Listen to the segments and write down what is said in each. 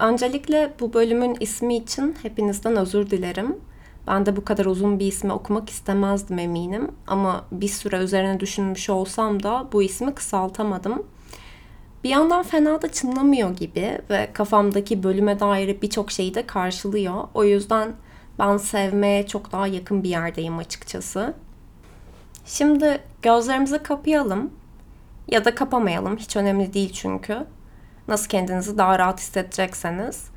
Öncelikle bu bölümün ismi için hepinizden özür dilerim. Ben de bu kadar uzun bir ismi okumak istemezdim eminim. Ama bir süre üzerine düşünmüş olsam da bu ismi kısaltamadım. Bir yandan fena da çınlamıyor gibi ve kafamdaki bölüme dair birçok şeyi de karşılıyor. O yüzden ben sevmeye çok daha yakın bir yerdeyim açıkçası. Şimdi gözlerimizi kapayalım ya da kapamayalım. Hiç önemli değil çünkü. Nasıl kendinizi daha rahat hissedecekseniz.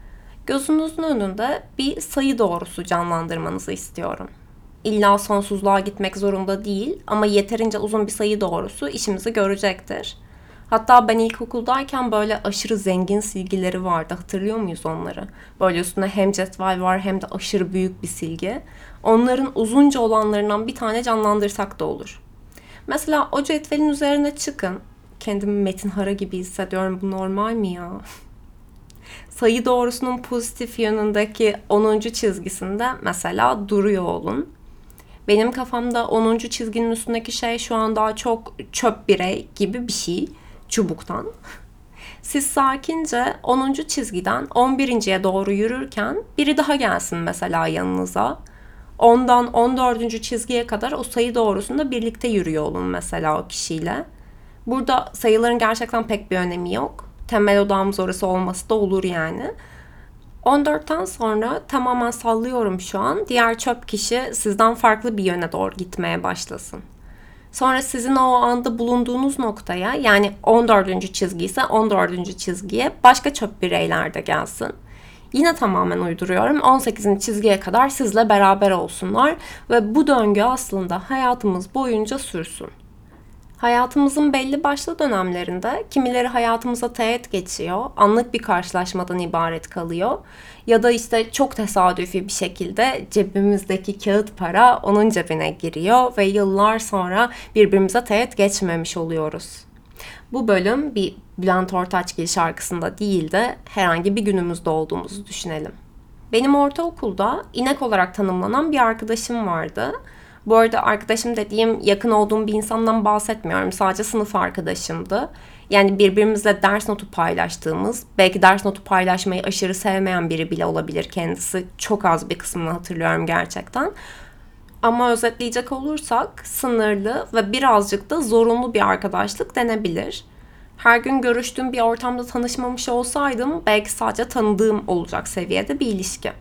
Gözünüzün önünde bir sayı doğrusu canlandırmanızı istiyorum. İlla sonsuzluğa gitmek zorunda değil ama yeterince uzun bir sayı doğrusu işimizi görecektir. Hatta ben ilkokuldayken böyle aşırı zengin silgileri vardı. Hatırlıyor muyuz onları? Böyle üstünde hem cetvel var hem de aşırı büyük bir silgi. Onların uzunca olanlarından bir tane canlandırsak da olur. Mesela o cetvelin üzerine çıkın. Kendimi Metin Hara gibi hissediyorum. Bu normal mi ya? Sayı doğrusunun pozitif yanındaki 10. çizgisinde mesela duruyor olun. Benim kafamda 10. çizginin üstündeki şey şu an daha çok çöp birey gibi bir şey. Çubuktan. Siz sakince 10. çizgiden 11.ye doğru yürürken biri daha gelsin mesela yanınıza. Ondan 14. çizgiye kadar o sayı doğrusunda birlikte yürüyor olun mesela o kişiyle. Burada sayıların gerçekten pek bir önemi yok. Temel odamız orası olması da olur yani. 14'ten sonra tamamen sallıyorum şu an. Diğer çöp kişi sizden farklı bir yöne doğru gitmeye başlasın. Sonra sizin o anda bulunduğunuz noktaya yani 14. çizgi ise 14. çizgiye başka çöp bireyler de gelsin. Yine tamamen uyduruyorum. 18. çizgiye kadar sizle beraber olsunlar ve bu döngü aslında hayatımız boyunca sürsün. Hayatımızın belli başlı dönemlerinde kimileri hayatımıza teğet geçiyor, anlık bir karşılaşmadan ibaret kalıyor ya da işte çok tesadüfi bir şekilde cebimizdeki kağıt para onun cebine giriyor ve yıllar sonra birbirimize teğet geçmemiş oluyoruz. Bu bölüm bir Bülent Ortaçgil şarkısında değil de herhangi bir günümüzde olduğumuzu düşünelim. Benim ortaokulda inek olarak tanımlanan bir arkadaşım vardı. Bu arada arkadaşım dediğim yakın olduğum bir insandan bahsetmiyorum. Sadece sınıf arkadaşımdı. Yani birbirimizle ders notu paylaştığımız, belki ders notu paylaşmayı aşırı sevmeyen biri bile olabilir kendisi. Çok az bir kısmını hatırlıyorum gerçekten. Ama özetleyecek olursak sınırlı ve birazcık da zorunlu bir arkadaşlık denebilir. Her gün görüştüğüm bir ortamda tanışmamış olsaydım belki sadece tanıdığım olacak seviyede bir ilişki.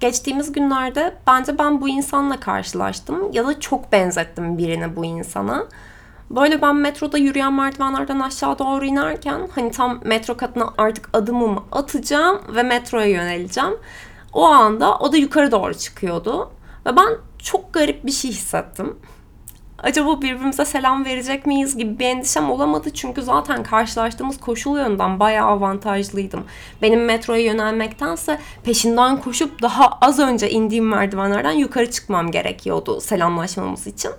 Geçtiğimiz günlerde bence ben bu insanla karşılaştım ya da çok benzettim birini bu insana. Böyle ben metroda yürüyen merdivenlerden aşağı doğru inerken hani tam metro katına artık adımımı atacağım ve metroya yöneleceğim. O anda o da yukarı doğru çıkıyordu. Ve ben çok garip bir şey hissettim. Acaba birbirimize selam verecek miyiz gibi bir endişem olamadı çünkü zaten karşılaştığımız koşul yönden bayağı avantajlıydım. Benim metroya yönelmektense peşinden koşup daha az önce indiğim merdivenlerden yukarı çıkmam gerekiyordu selamlaşmamız için.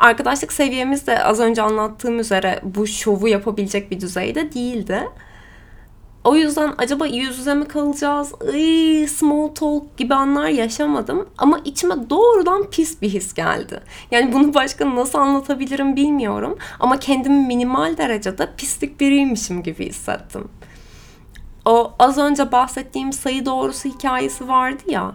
Arkadaşlık seviyemiz de az önce anlattığım üzere bu şovu yapabilecek bir düzeyde değildi. O yüzden acaba yüz yüze mi kalacağız? Iy, small talk gibi anlar yaşamadım. Ama içime doğrudan pis bir his geldi. Yani bunu başka nasıl anlatabilirim bilmiyorum. Ama kendimi minimal derecede pislik biriymişim gibi hissettim. O az önce bahsettiğim sayı doğrusu hikayesi vardı ya.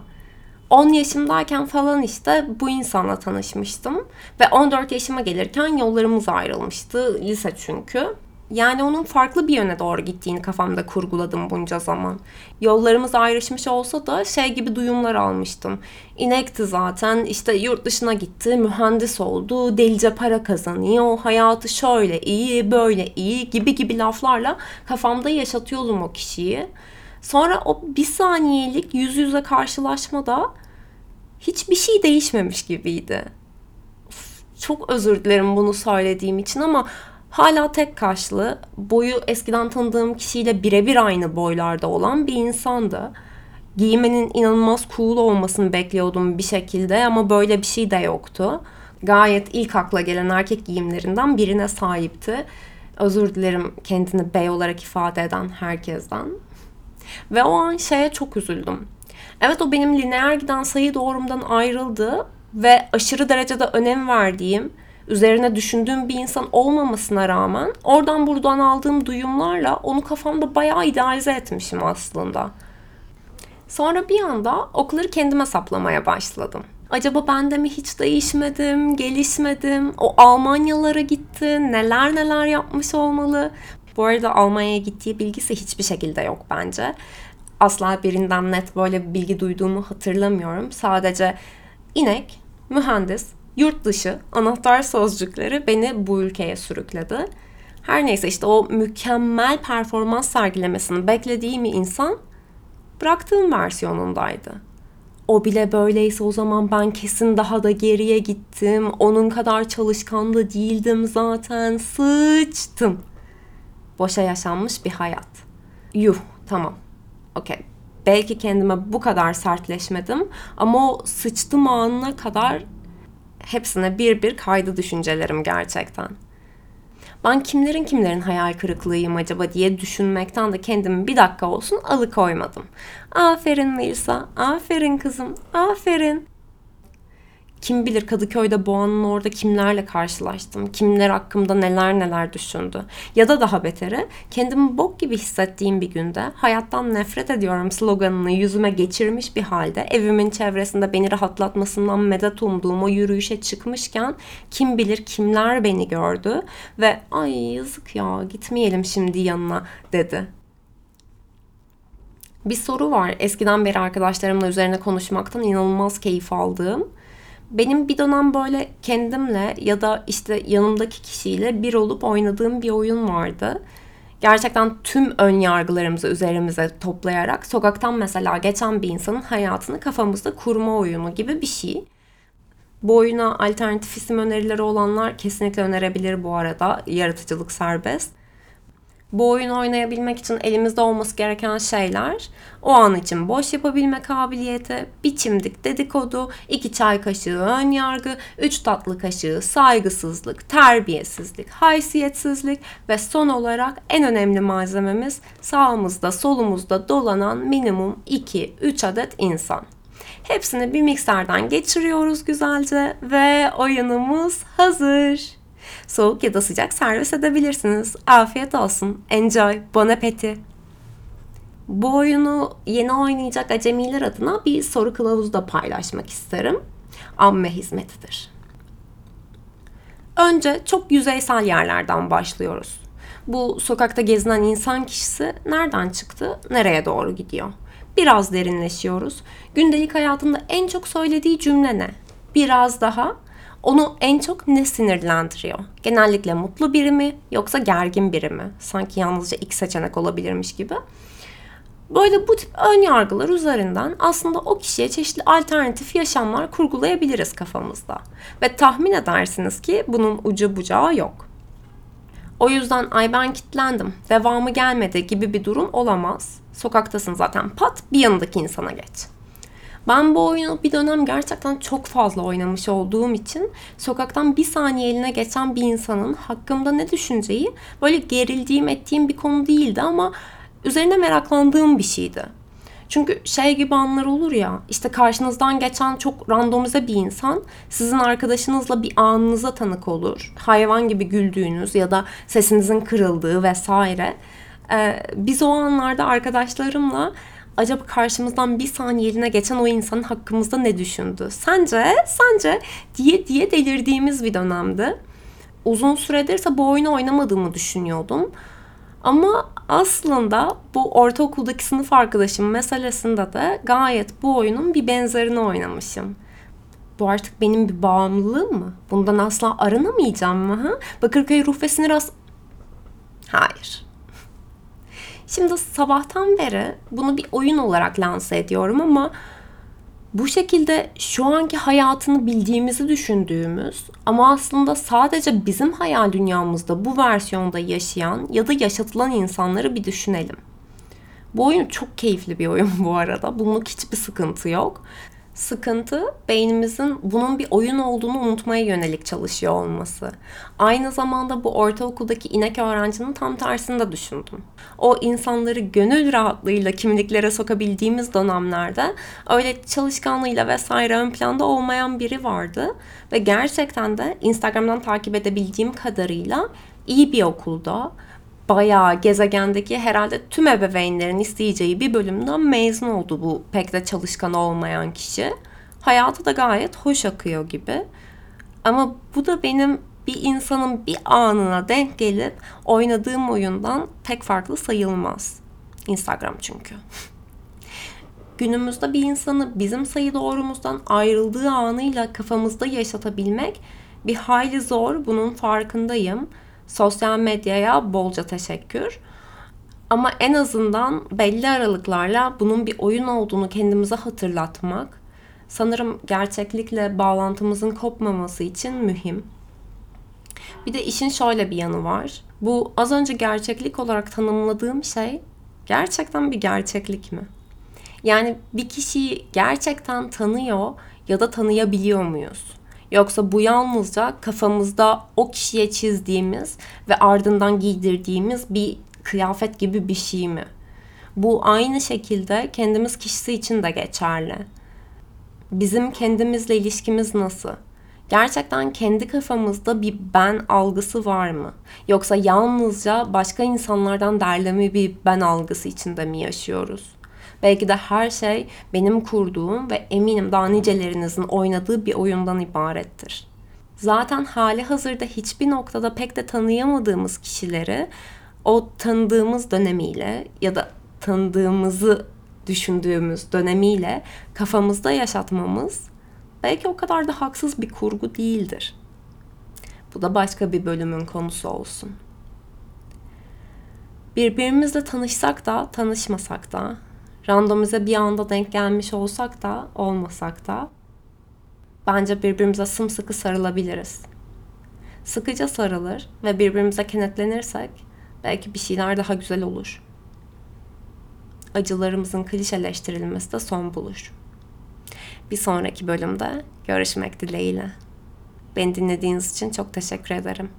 10 yaşımdayken falan işte bu insanla tanışmıştım. Ve 14 yaşıma gelirken yollarımız ayrılmıştı. Lise çünkü. Yani onun farklı bir yöne doğru gittiğini kafamda kurguladım bunca zaman. Yollarımız ayrışmış olsa da şey gibi duyumlar almıştım. İnekti zaten işte yurt dışına gitti, mühendis oldu, delice para kazanıyor, hayatı şöyle iyi, böyle iyi gibi gibi laflarla kafamda yaşatıyordum o kişiyi. Sonra o bir saniyelik yüz yüze karşılaşmada hiçbir şey değişmemiş gibiydi. Çok özür dilerim bunu söylediğim için ama hala tek kaşlı, boyu eskiden tanıdığım kişiyle birebir aynı boylarda olan bir insandı. Giymenin inanılmaz cool olmasını bekliyordum bir şekilde ama böyle bir şey de yoktu. Gayet ilk akla gelen erkek giyimlerinden birine sahipti. Özür dilerim kendini bey olarak ifade eden herkesten. Ve o an şeye çok üzüldüm. Evet o benim lineer giden sayı doğrumdan ayrıldı ve aşırı derecede önem verdiğim üzerine düşündüğüm bir insan olmamasına rağmen oradan buradan aldığım duyumlarla onu kafamda bayağı idealize etmişim aslında. Sonra bir anda okları kendime saplamaya başladım. Acaba ben de mi hiç değişmedim, gelişmedim? O Almanyalara gitti, neler neler yapmış olmalı? Bu arada Almanya'ya gittiği bilgisi hiçbir şekilde yok bence. Asla birinden net böyle bir bilgi duyduğumu hatırlamıyorum. Sadece inek, mühendis, yurt dışı, anahtar sözcükleri beni bu ülkeye sürükledi. Her neyse işte o mükemmel performans sergilemesini beklediğim insan bıraktığım versiyonundaydı. O bile böyleyse o zaman ben kesin daha da geriye gittim. Onun kadar çalışkan da değildim zaten. Sıçtım. Boşa yaşanmış bir hayat. Yuh tamam. Okey. Belki kendime bu kadar sertleşmedim ama o sıçtım anına kadar hepsine bir bir kaydı düşüncelerim gerçekten. Ben kimlerin kimlerin hayal kırıklığıyım acaba diye düşünmekten de kendimi bir dakika olsun alıkoymadım. Aferin Melisa, aferin kızım, aferin. Kim bilir Kadıköy'de Boğa'nın orada kimlerle karşılaştım, kimler hakkımda neler neler düşündü. Ya da daha beteri, kendimi bok gibi hissettiğim bir günde hayattan nefret ediyorum sloganını yüzüme geçirmiş bir halde evimin çevresinde beni rahatlatmasından medet umduğum o yürüyüşe çıkmışken kim bilir kimler beni gördü ve ay yazık ya gitmeyelim şimdi yanına dedi. Bir soru var. Eskiden beri arkadaşlarımla üzerine konuşmaktan inanılmaz keyif aldığım benim bir dönem böyle kendimle ya da işte yanımdaki kişiyle bir olup oynadığım bir oyun vardı. Gerçekten tüm ön yargılarımızı üzerimize toplayarak sokaktan mesela geçen bir insanın hayatını kafamızda kurma oyunu gibi bir şey. Bu oyuna alternatif isim önerileri olanlar kesinlikle önerebilir bu arada. Yaratıcılık serbest bu oyunu oynayabilmek için elimizde olması gereken şeyler o an için boş yapabilme kabiliyeti, biçimdik dedikodu, iki çay kaşığı ön yargı, üç tatlı kaşığı saygısızlık, terbiyesizlik, haysiyetsizlik ve son olarak en önemli malzememiz sağımızda solumuzda dolanan minimum 2-3 adet insan. Hepsini bir mikserden geçiriyoruz güzelce ve oyunumuz hazır. Soğuk ya da sıcak servis edebilirsiniz. Afiyet olsun. Enjoy. Bon appetit. Bu oyunu yeni oynayacak acemiler adına bir soru kılavuzu da paylaşmak isterim. Amme hizmetidir. Önce çok yüzeysel yerlerden başlıyoruz. Bu sokakta gezinen insan kişisi nereden çıktı, nereye doğru gidiyor? Biraz derinleşiyoruz. Gündelik hayatında en çok söylediği cümle ne? Biraz daha onu en çok ne sinirlendiriyor? Genellikle mutlu biri mi yoksa gergin biri mi? Sanki yalnızca ilk seçenek olabilirmiş gibi. Böyle bu tip ön yargılar üzerinden aslında o kişiye çeşitli alternatif yaşamlar kurgulayabiliriz kafamızda. Ve tahmin edersiniz ki bunun ucu bucağı yok. O yüzden ay ben kitlendim, devamı gelmedi gibi bir durum olamaz. Sokaktasın zaten pat bir yanındaki insana geç. Ben bu oyunu bir dönem gerçekten çok fazla oynamış olduğum için sokaktan bir saniye eline geçen bir insanın hakkımda ne düşüneceği böyle gerildiğim ettiğim bir konu değildi ama üzerine meraklandığım bir şeydi. Çünkü şey gibi anlar olur ya işte karşınızdan geçen çok randomize bir insan sizin arkadaşınızla bir anınıza tanık olur. Hayvan gibi güldüğünüz ya da sesinizin kırıldığı vesaire. Ee, biz o anlarda arkadaşlarımla acaba karşımızdan bir saniyeliğine geçen o insanın hakkımızda ne düşündü? Sence, sence diye diye delirdiğimiz bir dönemdi. Uzun süredirse bu oyunu oynamadığımı düşünüyordum. Ama aslında bu ortaokuldaki sınıf arkadaşım meselesinde de gayet bu oyunun bir benzerini oynamışım. Bu artık benim bir bağımlılığım mı? Bundan asla aranamayacağım mı? Ha? Bakırköy ruh ve sinir has... Hayır. Şimdi sabahtan beri bunu bir oyun olarak lanse ediyorum ama bu şekilde şu anki hayatını bildiğimizi düşündüğümüz ama aslında sadece bizim hayal dünyamızda bu versiyonda yaşayan ya da yaşatılan insanları bir düşünelim. Bu oyun çok keyifli bir oyun bu arada. Bunluk hiçbir sıkıntı yok. Sıkıntı beynimizin bunun bir oyun olduğunu unutmaya yönelik çalışıyor olması. Aynı zamanda bu ortaokuldaki inek öğrencinin tam tersini de düşündüm. O insanları gönül rahatlığıyla kimliklere sokabildiğimiz dönemlerde öyle çalışkanlığıyla vesaire ön planda olmayan biri vardı. Ve gerçekten de Instagram'dan takip edebildiğim kadarıyla iyi bir okulda, bayağı gezegendeki herhalde tüm ebeveynlerin isteyeceği bir bölümden mezun oldu bu pek de çalışkan olmayan kişi. Hayatı da gayet hoş akıyor gibi. Ama bu da benim bir insanın bir anına denk gelip oynadığım oyundan pek farklı sayılmaz. Instagram çünkü. Günümüzde bir insanı bizim sayı doğrumuzdan ayrıldığı anıyla kafamızda yaşatabilmek bir hayli zor. Bunun farkındayım. Sosyal medyaya bolca teşekkür. Ama en azından belli aralıklarla bunun bir oyun olduğunu kendimize hatırlatmak sanırım gerçeklikle bağlantımızın kopmaması için mühim. Bir de işin şöyle bir yanı var. Bu az önce gerçeklik olarak tanımladığım şey gerçekten bir gerçeklik mi? Yani bir kişiyi gerçekten tanıyor ya da tanıyabiliyor muyuz? Yoksa bu yalnızca kafamızda o kişiye çizdiğimiz ve ardından giydirdiğimiz bir kıyafet gibi bir şey mi? Bu aynı şekilde kendimiz kişisi için de geçerli. Bizim kendimizle ilişkimiz nasıl? Gerçekten kendi kafamızda bir ben algısı var mı? Yoksa yalnızca başka insanlardan derleme bir ben algısı içinde mi yaşıyoruz? Belki de her şey benim kurduğum ve eminim daha nicelerinizin oynadığı bir oyundan ibarettir. Zaten hali hazırda hiçbir noktada pek de tanıyamadığımız kişileri o tanıdığımız dönemiyle ya da tanıdığımızı düşündüğümüz dönemiyle kafamızda yaşatmamız belki o kadar da haksız bir kurgu değildir. Bu da başka bir bölümün konusu olsun. Birbirimizle tanışsak da, tanışmasak da, randomize bir anda denk gelmiş olsak da, olmasak da bence birbirimize sımsıkı sarılabiliriz. Sıkıca sarılır ve birbirimize kenetlenirsek belki bir şeyler daha güzel olur. Acılarımızın klişeleştirilmesi de son bulur. Bir sonraki bölümde görüşmek dileğiyle. Beni dinlediğiniz için çok teşekkür ederim.